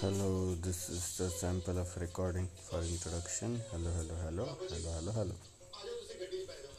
hello this is the sample of recording for introduction. Hello hello hello. Hello hello hello.